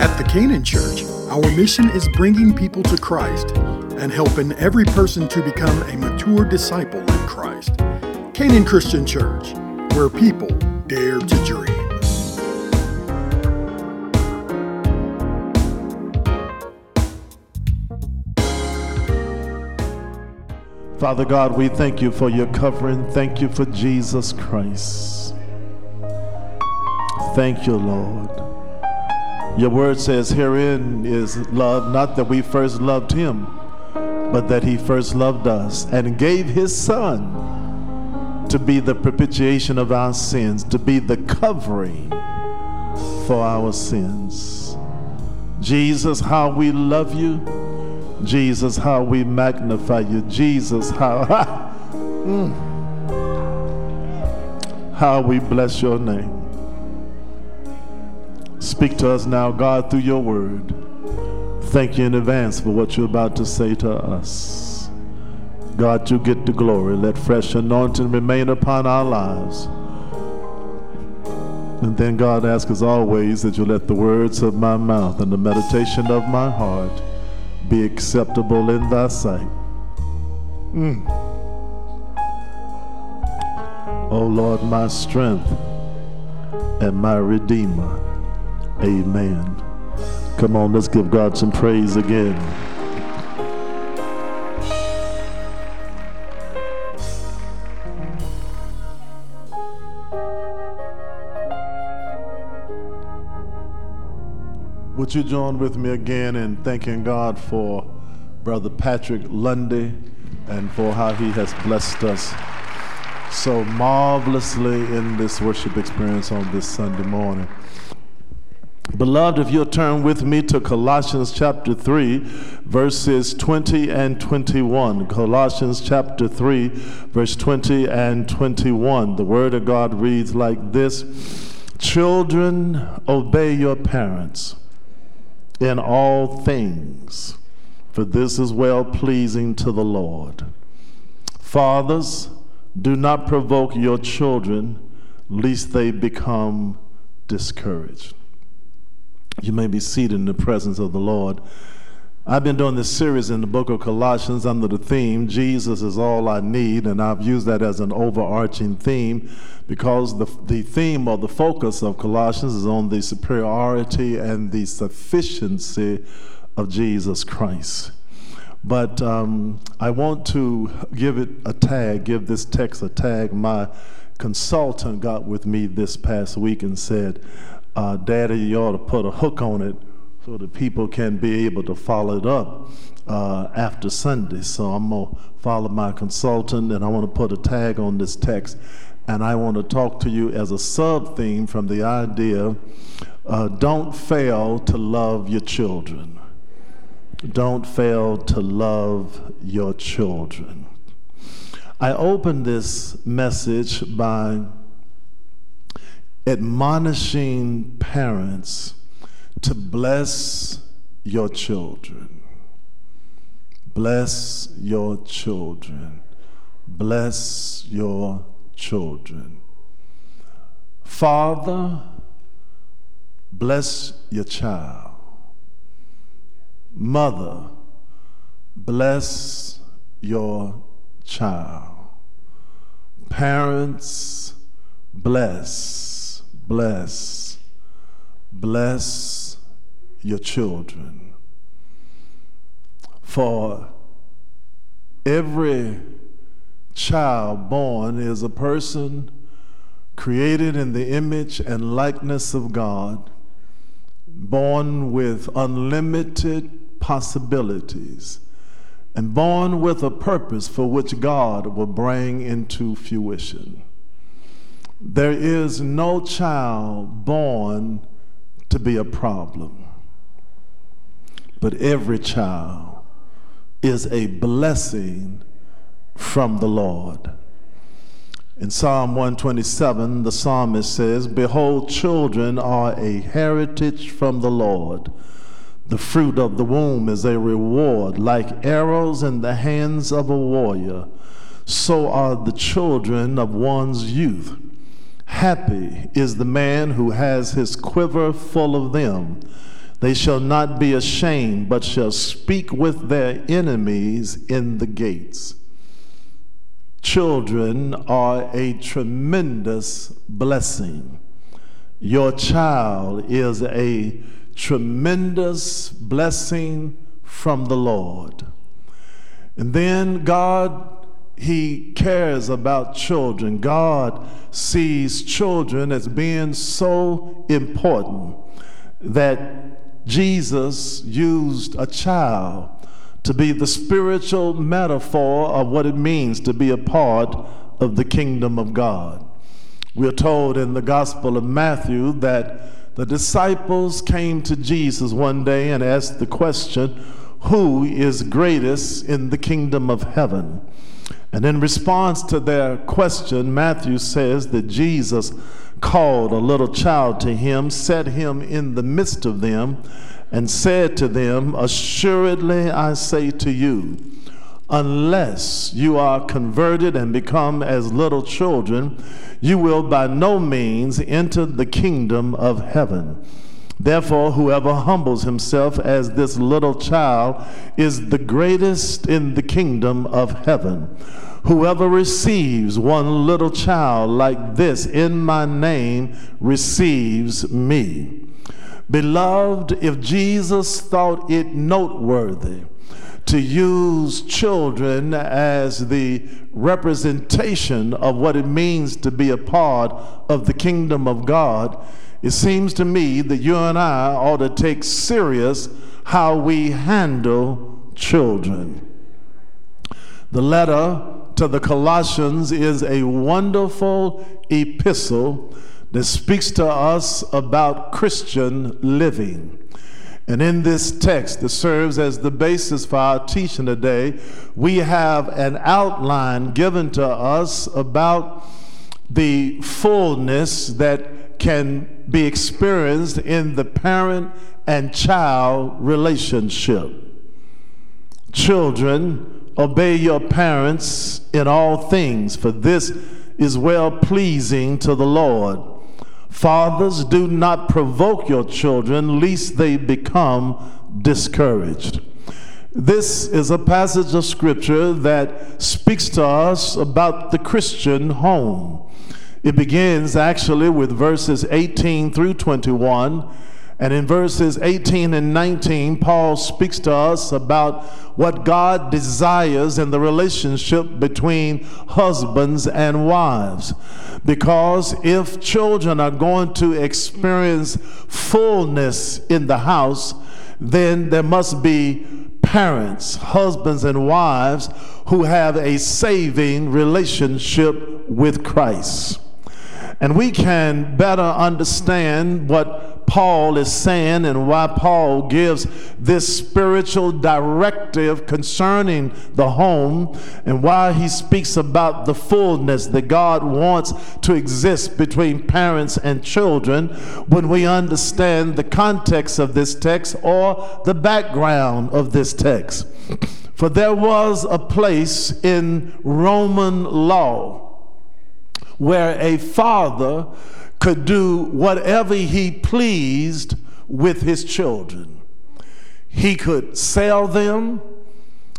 At the Canaan Church, our mission is bringing people to Christ and helping every person to become a mature disciple in Christ. Canaan Christian Church, where people dare to dream. Father God, we thank you for your covering. Thank you for Jesus Christ. Thank you, Lord. Your word says, Herein is love, not that we first loved him, but that he first loved us and gave his son to be the propitiation of our sins, to be the covering for our sins. Jesus, how we love you. Jesus, how we magnify you. Jesus, how, mm, how we bless your name. Speak to us now, God, through your word. Thank you in advance for what you're about to say to us. God, you get the glory. Let fresh anointing remain upon our lives. And then, God, ask as always that you let the words of my mouth and the meditation of my heart be acceptable in thy sight. Mm. O Lord, my strength and my redeemer. Amen. Come on, let's give God some praise again. Would you join with me again in thanking God for Brother Patrick Lundy and for how he has blessed us so marvelously in this worship experience on this Sunday morning? Beloved, if you'll turn with me to Colossians chapter 3, verses 20 and 21. Colossians chapter 3, verse 20 and 21. The Word of God reads like this Children, obey your parents in all things, for this is well pleasing to the Lord. Fathers, do not provoke your children, lest they become discouraged. You may be seated in the presence of the Lord. I've been doing this series in the book of Colossians under the theme, Jesus is all I need, and I've used that as an overarching theme because the, the theme or the focus of Colossians is on the superiority and the sufficiency of Jesus Christ. But um, I want to give it a tag, give this text a tag. My consultant got with me this past week and said, uh, Daddy, you ought to put a hook on it so that people can be able to follow it up uh, after Sunday. So I'm going to follow my consultant and I want to put a tag on this text. And I want to talk to you as a sub theme from the idea uh, don't fail to love your children. Don't fail to love your children. I opened this message by admonishing parents to bless your children. Bless your children. Bless your children. Father, bless your child. Mother, bless your child. Parents, bless bless, bless your children. For every child born is a person created in the image and likeness of God, born with unlimited possibilities, and born with a purpose for which God will bring into fruition. There is no child born to be a problem, but every child is a blessing from the Lord. In Psalm 127, the psalmist says, Behold, children are a heritage from the Lord. The fruit of the womb is a reward, like arrows in the hands of a warrior. So are the children of one's youth. Happy is the man who has his quiver full of them. They shall not be ashamed, but shall speak with their enemies in the gates. Children are a tremendous blessing. Your child is a tremendous blessing from the Lord. And then God he cares about children. God sees children as being so important that Jesus used a child to be the spiritual metaphor of what it means to be a part of the kingdom of God. We're told in the Gospel of Matthew that the disciples came to Jesus one day and asked the question, Who is greatest in the kingdom of heaven? And in response to their question, Matthew says that Jesus called a little child to him, set him in the midst of them, and said to them, Assuredly I say to you, unless you are converted and become as little children, you will by no means enter the kingdom of heaven. Therefore, whoever humbles himself as this little child is the greatest in the kingdom of heaven. Whoever receives one little child like this in my name receives me. Beloved, if Jesus thought it noteworthy to use children as the representation of what it means to be a part of the kingdom of God, it seems to me that you and I ought to take serious how we handle children. The letter to the Colossians is a wonderful epistle that speaks to us about Christian living. And in this text that serves as the basis for our teaching today, we have an outline given to us about the fullness that can be experienced in the parent and child relationship. Children, obey your parents in all things, for this is well pleasing to the Lord. Fathers, do not provoke your children, lest they become discouraged. This is a passage of scripture that speaks to us about the Christian home. It begins actually with verses 18 through 21. And in verses 18 and 19, Paul speaks to us about what God desires in the relationship between husbands and wives. Because if children are going to experience fullness in the house, then there must be parents, husbands, and wives who have a saving relationship with Christ. And we can better understand what Paul is saying and why Paul gives this spiritual directive concerning the home and why he speaks about the fullness that God wants to exist between parents and children when we understand the context of this text or the background of this text. For there was a place in Roman law where a father could do whatever he pleased with his children. He could sell them,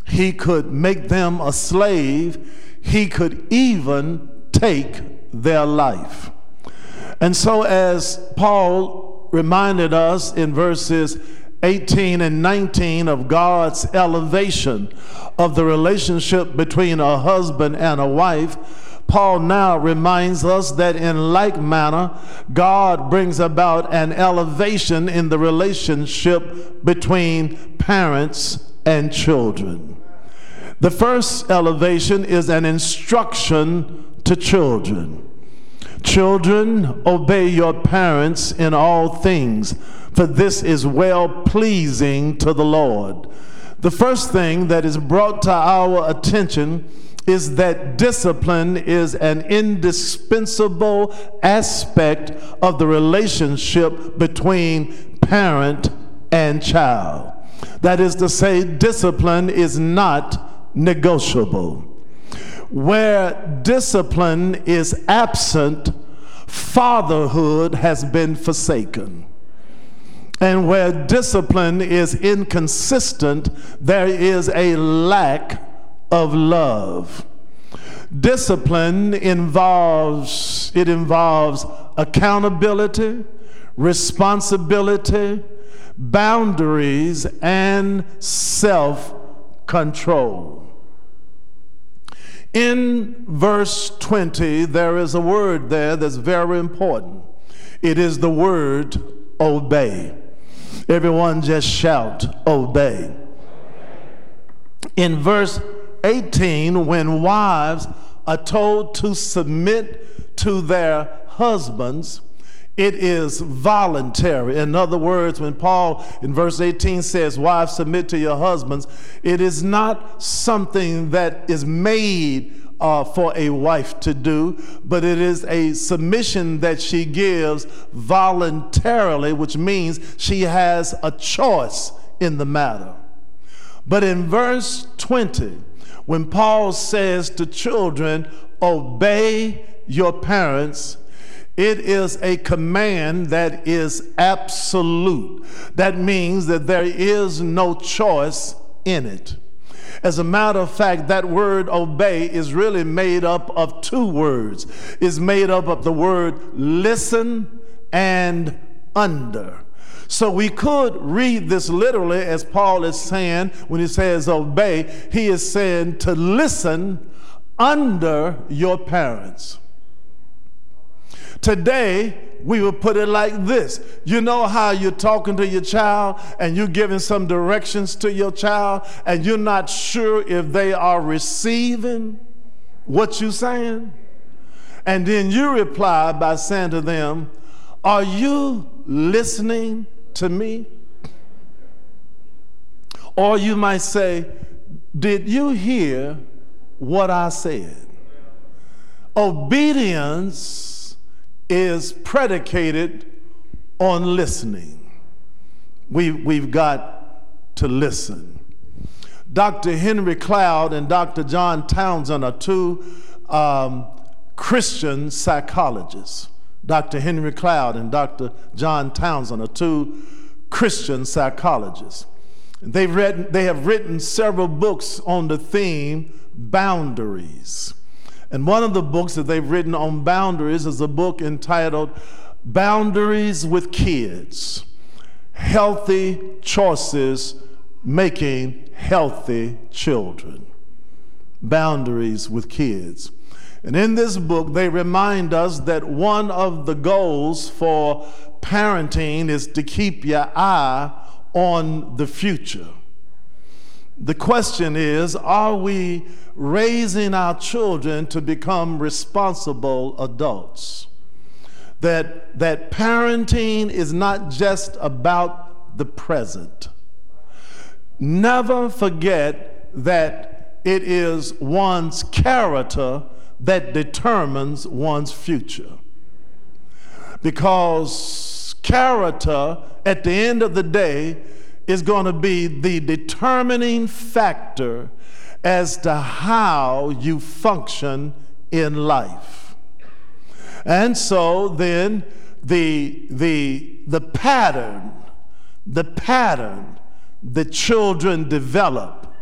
he could make them a slave, he could even take their life. And so, as Paul reminded us in verses 18 and 19 of God's elevation of the relationship between a husband and a wife, Paul now reminds us that in like manner, God brings about an elevation in the relationship between parents and children. The first elevation is an instruction to children. Children, obey your parents in all things, for this is well pleasing to the Lord. The first thing that is brought to our attention is that discipline is an indispensable aspect of the relationship between parent and child. That is to say, discipline is not negotiable. Where discipline is absent, fatherhood has been forsaken. And where discipline is inconsistent, there is a lack of love. Discipline involves it involves accountability, responsibility, boundaries and self-control. In verse 20 there is a word there that's very important. It is the word obey. Everyone just shout obey. In verse 18, when wives are told to submit to their husbands, it is voluntary. In other words, when Paul in verse 18 says, Wives, submit to your husbands, it is not something that is made uh, for a wife to do, but it is a submission that she gives voluntarily, which means she has a choice in the matter. But in verse 20, when Paul says to children, obey your parents, it is a command that is absolute. That means that there is no choice in it. As a matter of fact, that word obey is really made up of two words. It's made up of the word listen and under. So we could read this literally as Paul is saying when he says obey, he is saying to listen under your parents. Today, we would put it like this. You know how you're talking to your child and you're giving some directions to your child and you're not sure if they are receiving what you're saying? And then you reply by saying to them, Are you listening to me? Or you might say, Did you hear what I said? Obedience is predicated on listening. We, we've got to listen. Dr. Henry Cloud and Dr. John Townsend are two um, Christian psychologists. Dr. Henry Cloud and Dr. John Townsend are two Christian psychologists. They've read, they have written several books on the theme boundaries. And one of the books that they've written on boundaries is a book entitled Boundaries with Kids Healthy Choices Making Healthy Children. Boundaries with Kids. And in this book, they remind us that one of the goals for parenting is to keep your eye on the future. The question is are we raising our children to become responsible adults? That, that parenting is not just about the present. Never forget that it is one's character that determines one's future. Because character, at the end of the day, is going to be the determining factor as to how you function in life. And so then the, the, the pattern, the pattern the children develop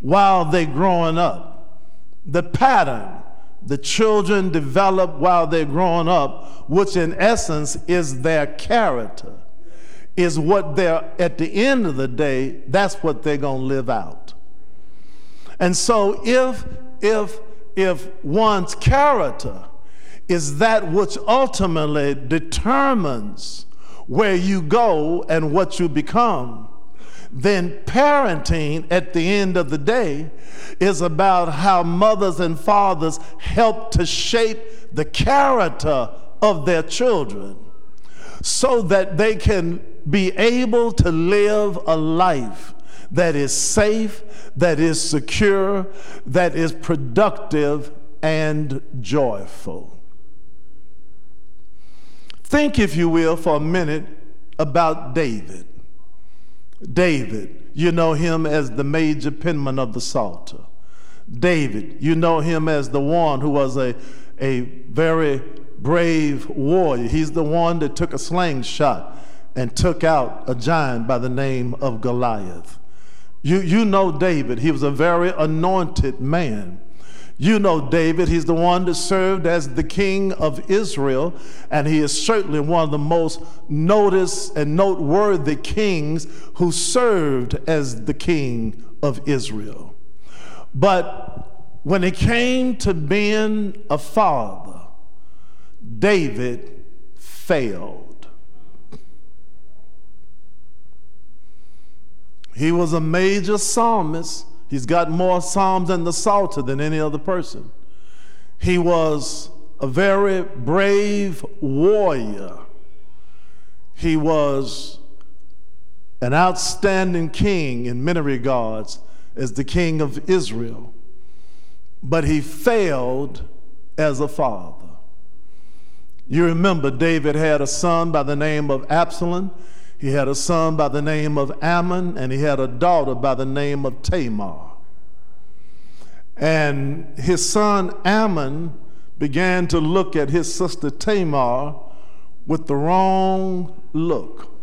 while they're growing up, the pattern the children develop while they're growing up, which in essence is their character, is what they're, at the end of the day, that's what they're going to live out. And so if, if, if one's character is that which ultimately determines where you go and what you become, then parenting at the end of the day is about how mothers and fathers help to shape the character of their children so that they can be able to live a life that is safe, that is secure, that is productive and joyful. Think, if you will, for a minute about David. David, you know him as the major penman of the Psalter. David, you know him as the one who was a, a very brave warrior. He's the one that took a slingshot and took out a giant by the name of Goliath. You, you know David, he was a very anointed man. You know David, he's the one that served as the king of Israel, and he is certainly one of the most noticed and noteworthy kings who served as the king of Israel. But when it came to being a father, David failed. He was a major psalmist He's got more Psalms in the Psalter than any other person. He was a very brave warrior. He was an outstanding king in many regards as the king of Israel, but he failed as a father. You remember David had a son by the name of Absalom he had a son by the name of Ammon, and he had a daughter by the name of Tamar. And his son Ammon began to look at his sister Tamar with the wrong look.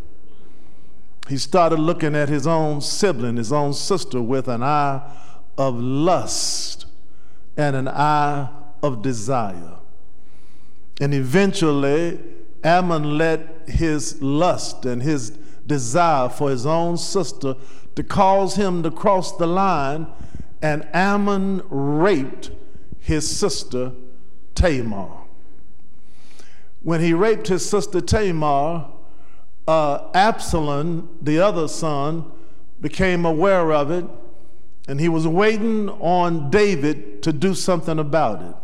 He started looking at his own sibling, his own sister, with an eye of lust and an eye of desire. And eventually, Ammon let his lust and his desire for his own sister to cause him to cross the line, and Ammon raped his sister Tamar. When he raped his sister Tamar, uh, Absalom, the other son, became aware of it, and he was waiting on David to do something about it.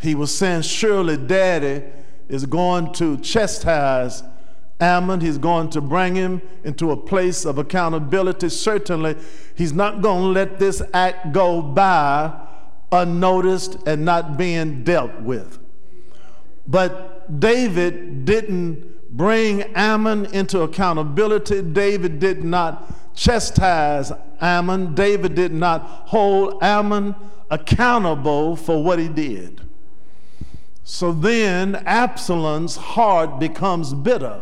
He was saying, Surely, Daddy is going to chastise Ammon. He's going to bring him into a place of accountability. Certainly, he's not going to let this act go by unnoticed and not being dealt with. But David didn't bring Ammon into accountability. David did not chastise Ammon. David did not hold Ammon accountable for what he did. So then Absalom's heart becomes bitter.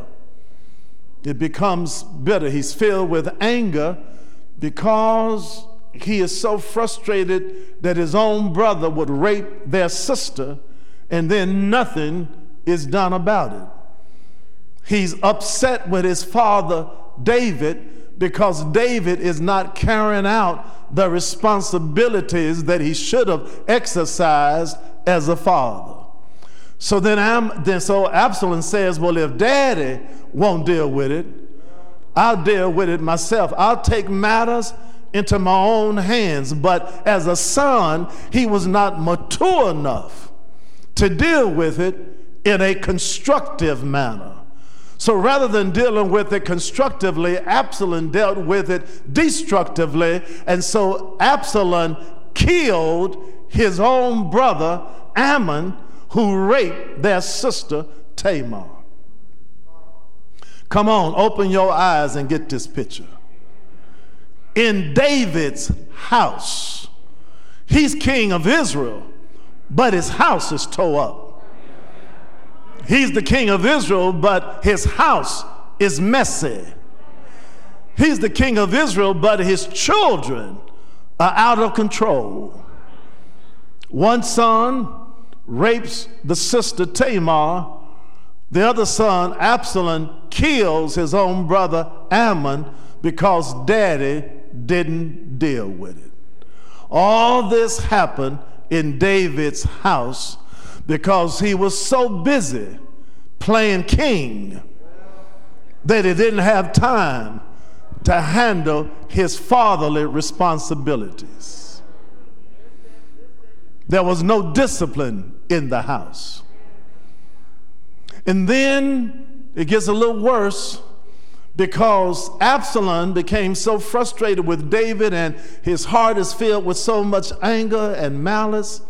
It becomes bitter. He's filled with anger because he is so frustrated that his own brother would rape their sister and then nothing is done about it. He's upset with his father David because David is not carrying out the responsibilities that he should have exercised as a father. So then, I'm, then so Absalom says, Well, if daddy won't deal with it, I'll deal with it myself. I'll take matters into my own hands. But as a son, he was not mature enough to deal with it in a constructive manner. So rather than dealing with it constructively, Absalom dealt with it destructively. And so Absalom killed his own brother, Ammon, who raped their sister Tamar. Come on, open your eyes and get this picture. In David's house, he's king of Israel, but his house is tore up. He's the king of Israel, but his house is messy. He's the king of Israel, but his children are out of control. One son rapes the sister Tamar. The other son, Absalom, kills his own brother Ammon because daddy didn't deal with it. All this happened in David's house because he was so busy playing king that he didn't have time to handle his fatherly responsibilities. There was no discipline in the house. And then it gets a little worse because Absalom became so frustrated with David and his heart is filled with so much anger and malice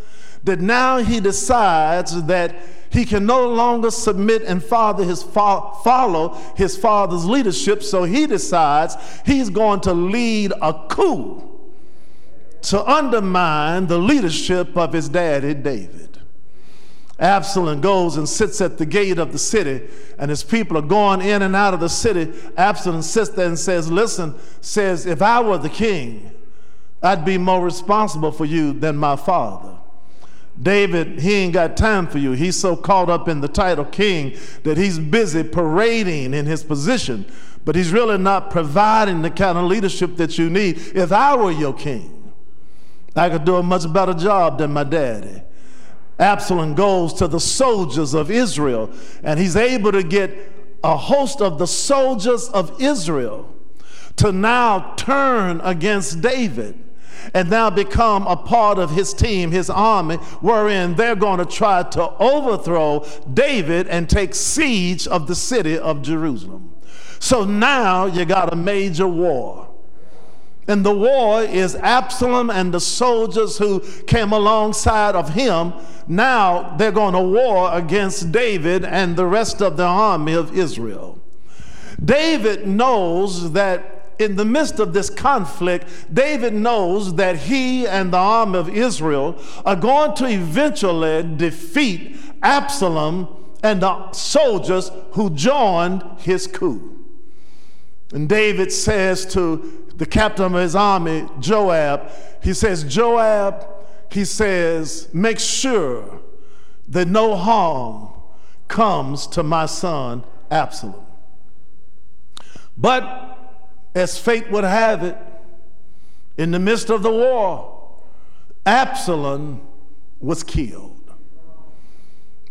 that now he decides that he can no longer submit and father his fo- follow his father's leadership so he decides he's going to lead a coup to undermine the leadership of his daddy, David. Absalom goes and sits at the gate of the city, and his people are going in and out of the city. Absalom sits there and says, Listen, says, if I were the king, I'd be more responsible for you than my father. David, he ain't got time for you. He's so caught up in the title king that he's busy parading in his position, but he's really not providing the kind of leadership that you need. If I were your king, I could do a much better job than my daddy. Absalom goes to the soldiers of Israel, and he's able to get a host of the soldiers of Israel to now turn against David and now become a part of his team, his army, wherein they're going to try to overthrow David and take siege of the city of Jerusalem. So now you got a major war. And the war is Absalom and the soldiers who came alongside of him. Now they're going to war against David and the rest of the army of Israel. David knows that in the midst of this conflict, David knows that he and the army of Israel are going to eventually defeat Absalom and the soldiers who joined his coup. And David says to the captain of his army, Joab, he says, Joab, he says, make sure that no harm comes to my son Absalom. But as fate would have it, in the midst of the war, Absalom was killed.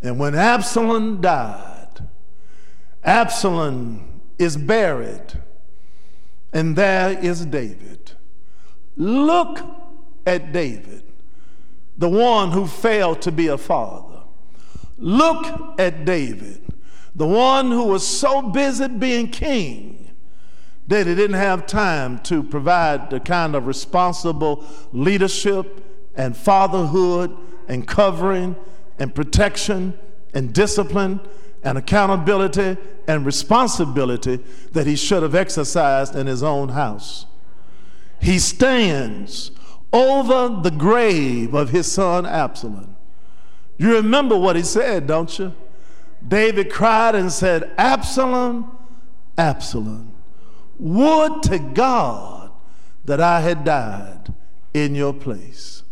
And when Absalom died, Absalom is buried, and there is David. Look at David, the one who failed to be a father. Look at David, the one who was so busy being king that he didn't have time to provide the kind of responsible leadership and fatherhood and covering and protection and discipline and accountability and responsibility that he should have exercised in his own house. He stands over the grave of his son Absalom. You remember what he said, don't you? David cried and said, Absalom, Absalom would to God that I had died in your place.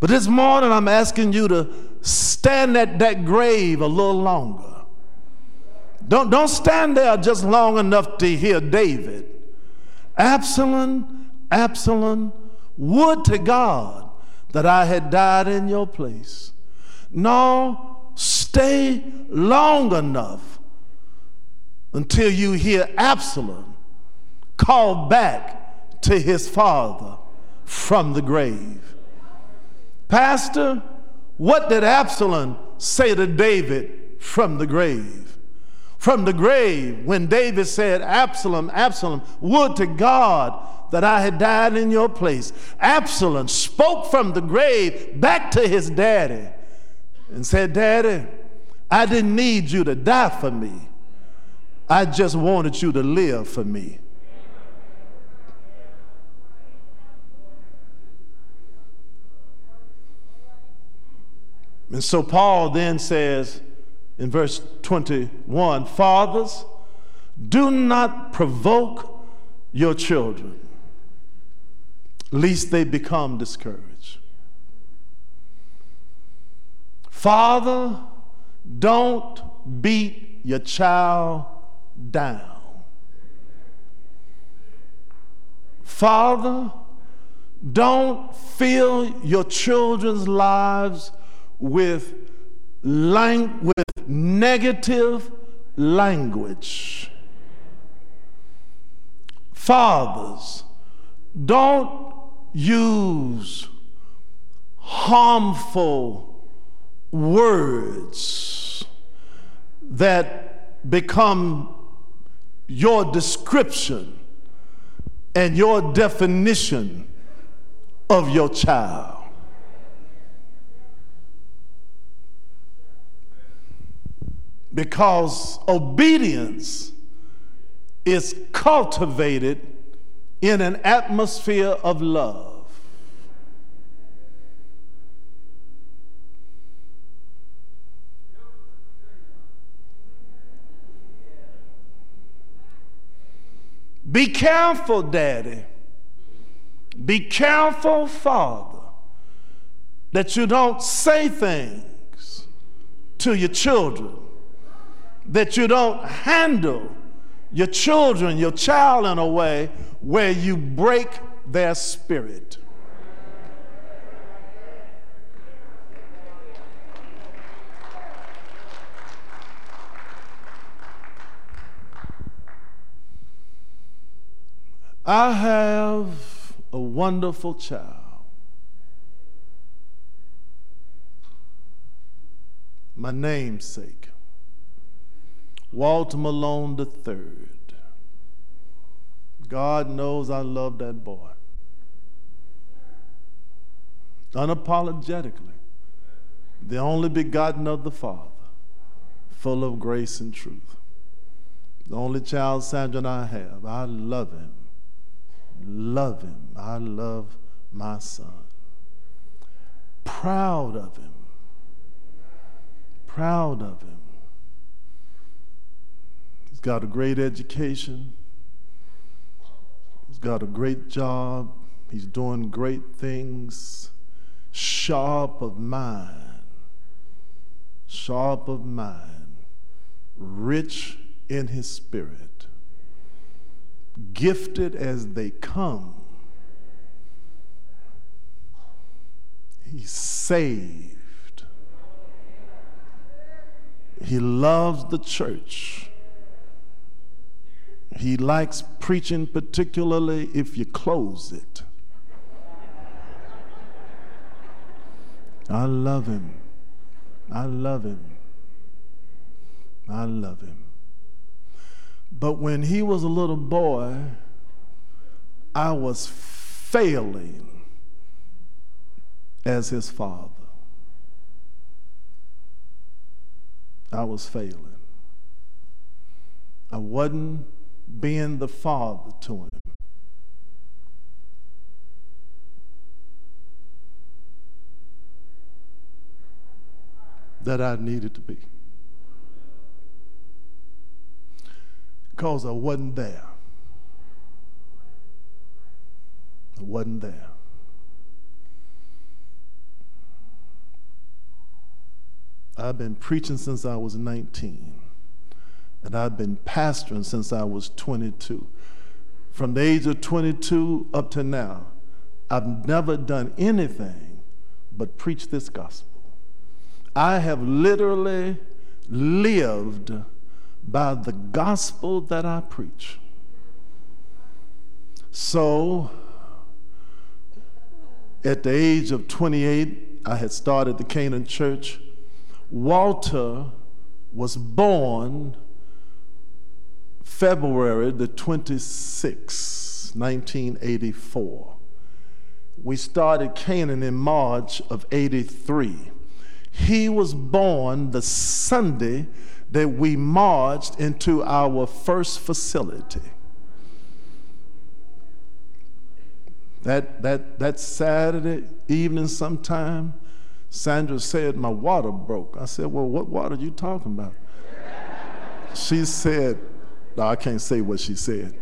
But this morning, I'm asking you to stand at that grave a little longer. Don't, don't stand there just long enough to hear David. Absalom, Absalom, would to God that I had died in your place. No, stay long enough until you hear Absalom called back to his father from the grave. Pastor, what did Absalom say to David from the grave? From the grave, when David said, Absalom, Absalom, would to God that I had died in your place. Absalom spoke from the grave back to his daddy and said, Daddy, I didn't need you to die for me. I just wanted you to live for me. And so Paul then says in verse 21 Fathers, do not provoke your children, lest they become discouraged. Father, don't beat your child down. Father, don't fill your children's lives with, lang- with negative language. Fathers, don't use harmful words that become your description and your definition of your child. because obedience is cultivated in an atmosphere of love. Be careful, Daddy. Be careful, Father, that you don't say things to your children that you don't handle your children, your child in a way where you break their spirit. I have a wonderful child. My namesake, Walter Malone III. God knows I love that boy. Unapologetically, the only begotten of the Father, full of grace and truth. The only child Sandra and I have. I love him love him. I love my son. Proud of him. Proud of him. Got a great education. He's got a great job. He's doing great things. Sharp of mind. Sharp of mind. Rich in his spirit gifted as they come. He's saved. He loves the church. He likes preaching, particularly if you close it. I love him. I love him. I love him. But when he was a little boy, I was failing as his father. I was failing. I wasn't being the father to him. That I needed to be. because I wasn't there. I wasn't there. I've been preaching since I was 19, and I've been pastoring since I was 22. From the age of 22 up to now, I've never done anything but preach this gospel. I have literally lived by the gospel that I preach. So, at the age of 28, I had started the Canaan Church. Walter was born February the 26th, 1984. We started Canaan in March of 83. He was born the Sunday that we marched into our first facility. That, that, that Saturday evening sometime, Sandra said, My water broke. I said, Well, what water are you talking about? she said, No, I can't say what she said,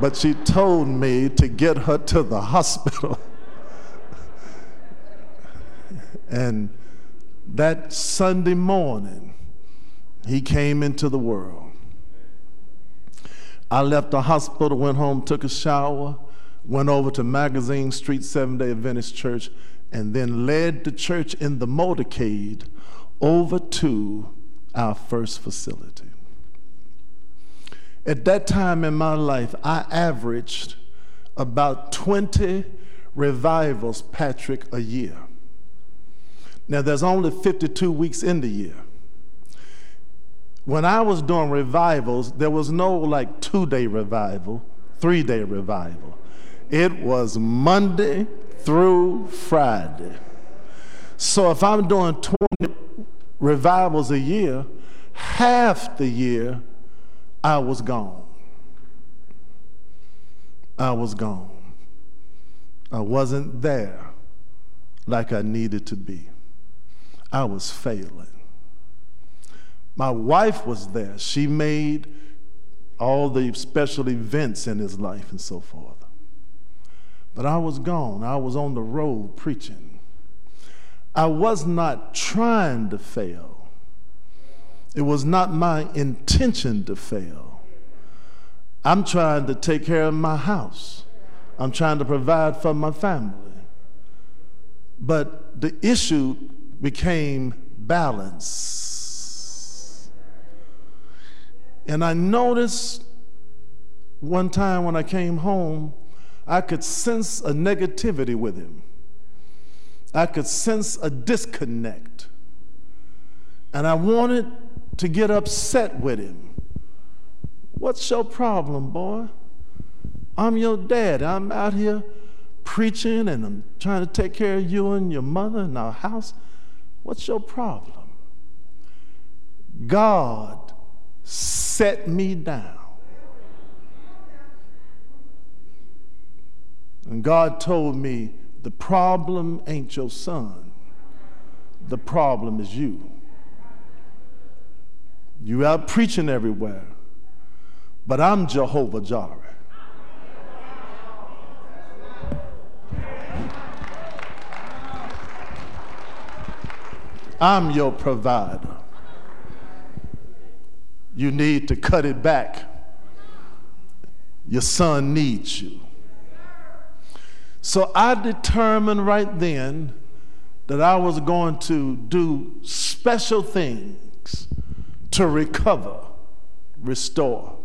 but she told me to get her to the hospital. and that Sunday morning, he came into the world. I left the hospital, went home, took a shower, went over to Magazine Street Seven day Adventist Church, and then led the church in the motorcade over to our first facility. At that time in my life, I averaged about 20 revivals, Patrick, a year. Now, there's only 52 weeks in the year when I was doing revivals, there was no like two day revival, three day revival. It was Monday through Friday. So if I'm doing 20 revivals a year, half the year I was gone. I was gone. I wasn't there like I needed to be. I was failing. My wife was there. She made all the special events in his life and so forth. But I was gone. I was on the road preaching. I was not trying to fail. It was not my intention to fail. I'm trying to take care of my house. I'm trying to provide for my family. But the issue became balance. And I noticed one time when I came home, I could sense a negativity with him. I could sense a disconnect. And I wanted to get upset with him. What's your problem, boy? I'm your dad. I'm out here preaching and I'm trying to take care of you and your mother and our house. What's your problem? God set me down. And God told me, the problem ain't your son, the problem is you. You out preaching everywhere, but I'm Jehovah Jireh. I'm your provider. You need to cut it back. Your son needs you. So I determined right then that I was going to do special things to recover, restore,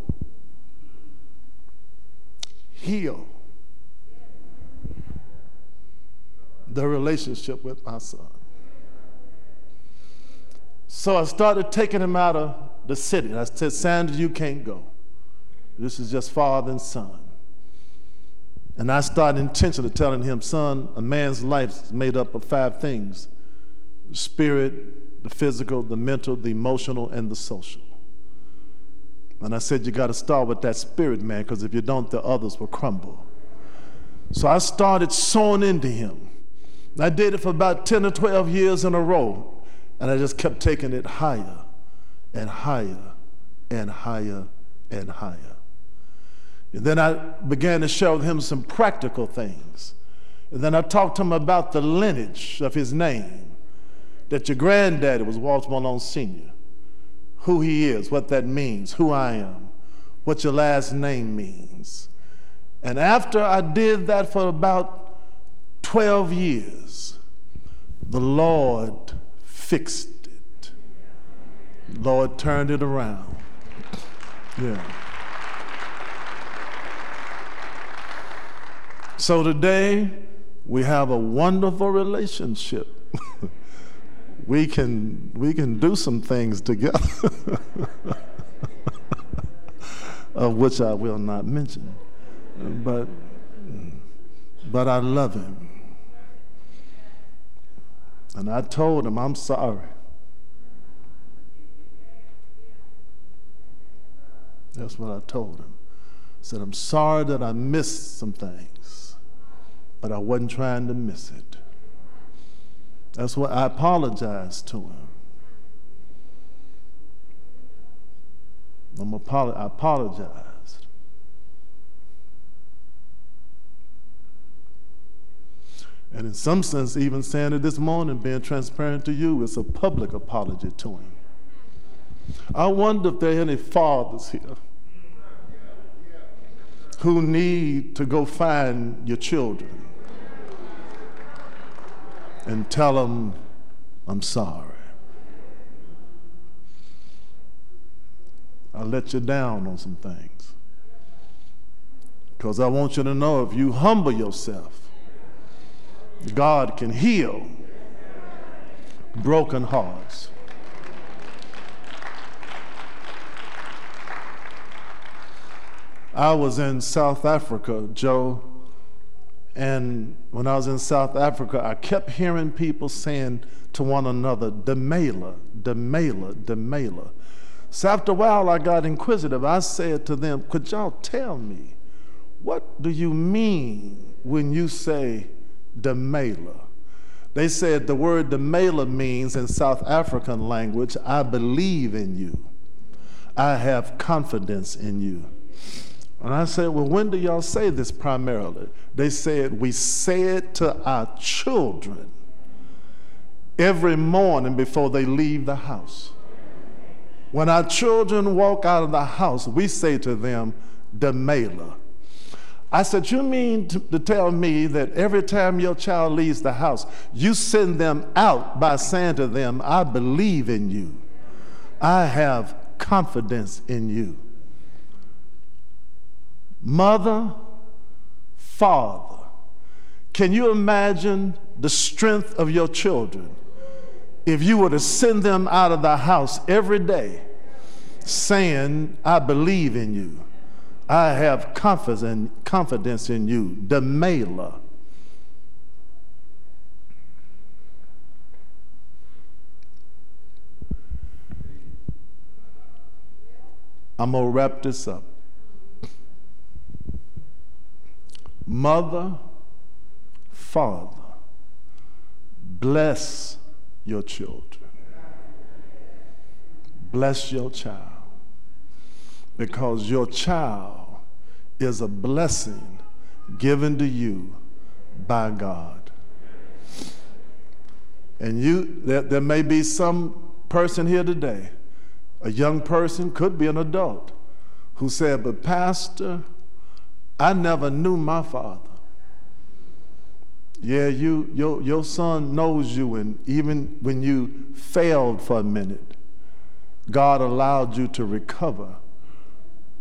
heal the relationship with my son. So I started taking him out of the city. I said, Sandra, you can't go. This is just father and son. And I started intentionally telling him, son, a man's life is made up of five things spirit, the physical, the mental, the emotional, and the social. And I said, you got to start with that spirit, man, because if you don't, the others will crumble. So I started sowing into him. I did it for about 10 or 12 years in a row. And I just kept taking it higher and higher and higher and higher. And then I began to show him some practical things. And then I talked to him about the lineage of his name, that your granddaddy was Walter Malone Sr., who he is, what that means, who I am, what your last name means. And after I did that for about 12 years, the Lord fixed it. The Lord turned it around. Yeah. So today, we have a wonderful relationship. we can we can do some things together of which I will not mention. But but I love him. And I told him, I'm sorry. That's what I told him. I said, I'm sorry that I missed some things, but I wasn't trying to miss it. That's what I apologized to him. I'm apolo- I apologize. And in some sense, even saying it this morning, being transparent to you, is a public apology to him. I wonder if there are any fathers here who need to go find your children and tell them, I'm sorry. I let you down on some things. Because I want you to know if you humble yourself, God can heal broken hearts. I was in South Africa, Joe, and when I was in South Africa, I kept hearing people saying to one another, Demela, Demela, Demela. So after a while, I got inquisitive. I said to them, Could y'all tell me, what do you mean when you say Demela. They said the word Demela means in South African language, I believe in you. I have confidence in you. And I said, Well, when do y'all say this primarily? They said, We say it to our children every morning before they leave the house. When our children walk out of the house, we say to them, Demela. I said, You mean to, to, tell me that every time your child leaves the house, you send them out by saying to them, I believe in you, I have confidence in you. Mother, father, can you imagine the strength of your children if you were to send them out of the house every day saying, I believe in you? I have confidence, in you, Demela. I'm going to wrap this up. Mother, Father, bless your children. Bless your child because your child is a blessing given to you by God. And you, there, there may be some person here today, a young person, could be an adult, who said, But, Pastor, I never knew my father. Yeah, you, your, your son knows you, and even when you failed for a minute, God allowed you to recover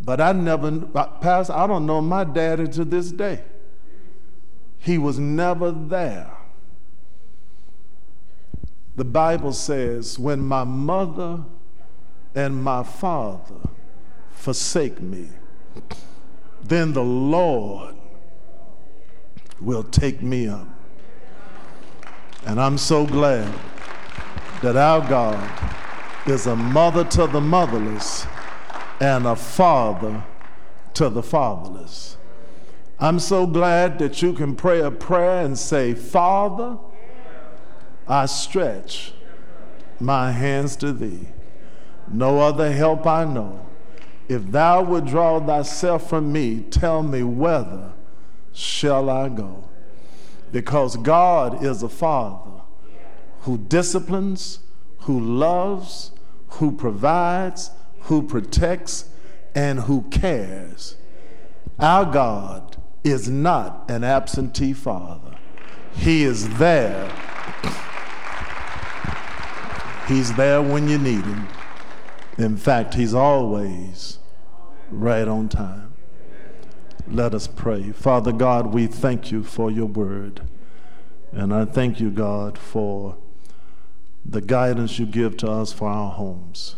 but I never, Pastor, I don't know my daddy to this day. He was never there. The Bible says, when my mother and my father forsake me, then the Lord will take me up. And I'm so glad that our God is a mother to the motherless and a father to the fatherless. I'm so glad that you can pray a prayer and say, Father, I stretch my hands to thee. No other help I know. If thou would draw thyself from me, tell me whether shall I go? Because God is a father who disciplines, who loves, who provides, who protects, and who cares. Our God is not an absentee father, He is there. He's there when you need Him. In fact, He's always right on time. Let us pray. Father God, we thank you for your word. And I thank you, God, for the guidance you give to us for our homes.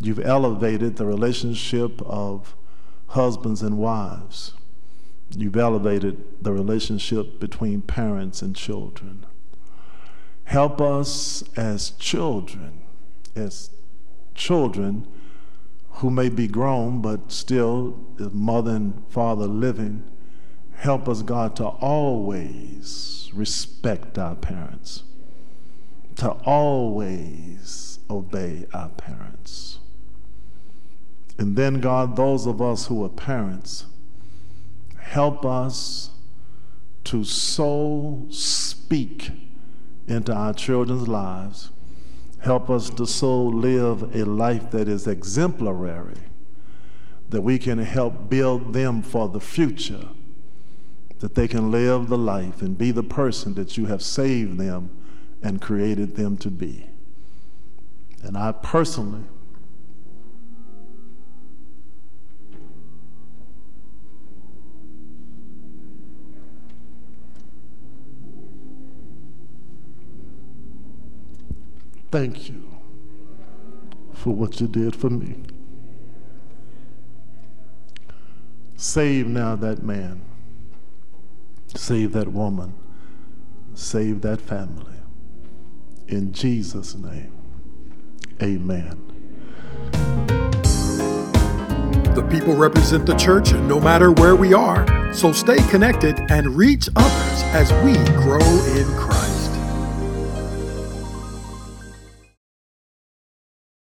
You've elevated the relationship of husbands and wives. You've elevated the relationship between parents and children. Help us as children, as children who may be grown but still mother and father living. Help us, God, to always respect our parents, to always obey our parents. And then, God, those of us who are parents, help us to so speak into our children's lives. Help us to so live a life that is exemplary, that we can help build them for the future, that they can live the life and be the person that you have saved them and created them to be. And I personally Thank you for what you did for me. Save now that man. Save that woman. Save that family. In Jesus' name, amen. The people represent the church no matter where we are, so stay connected and reach others as we grow in Christ.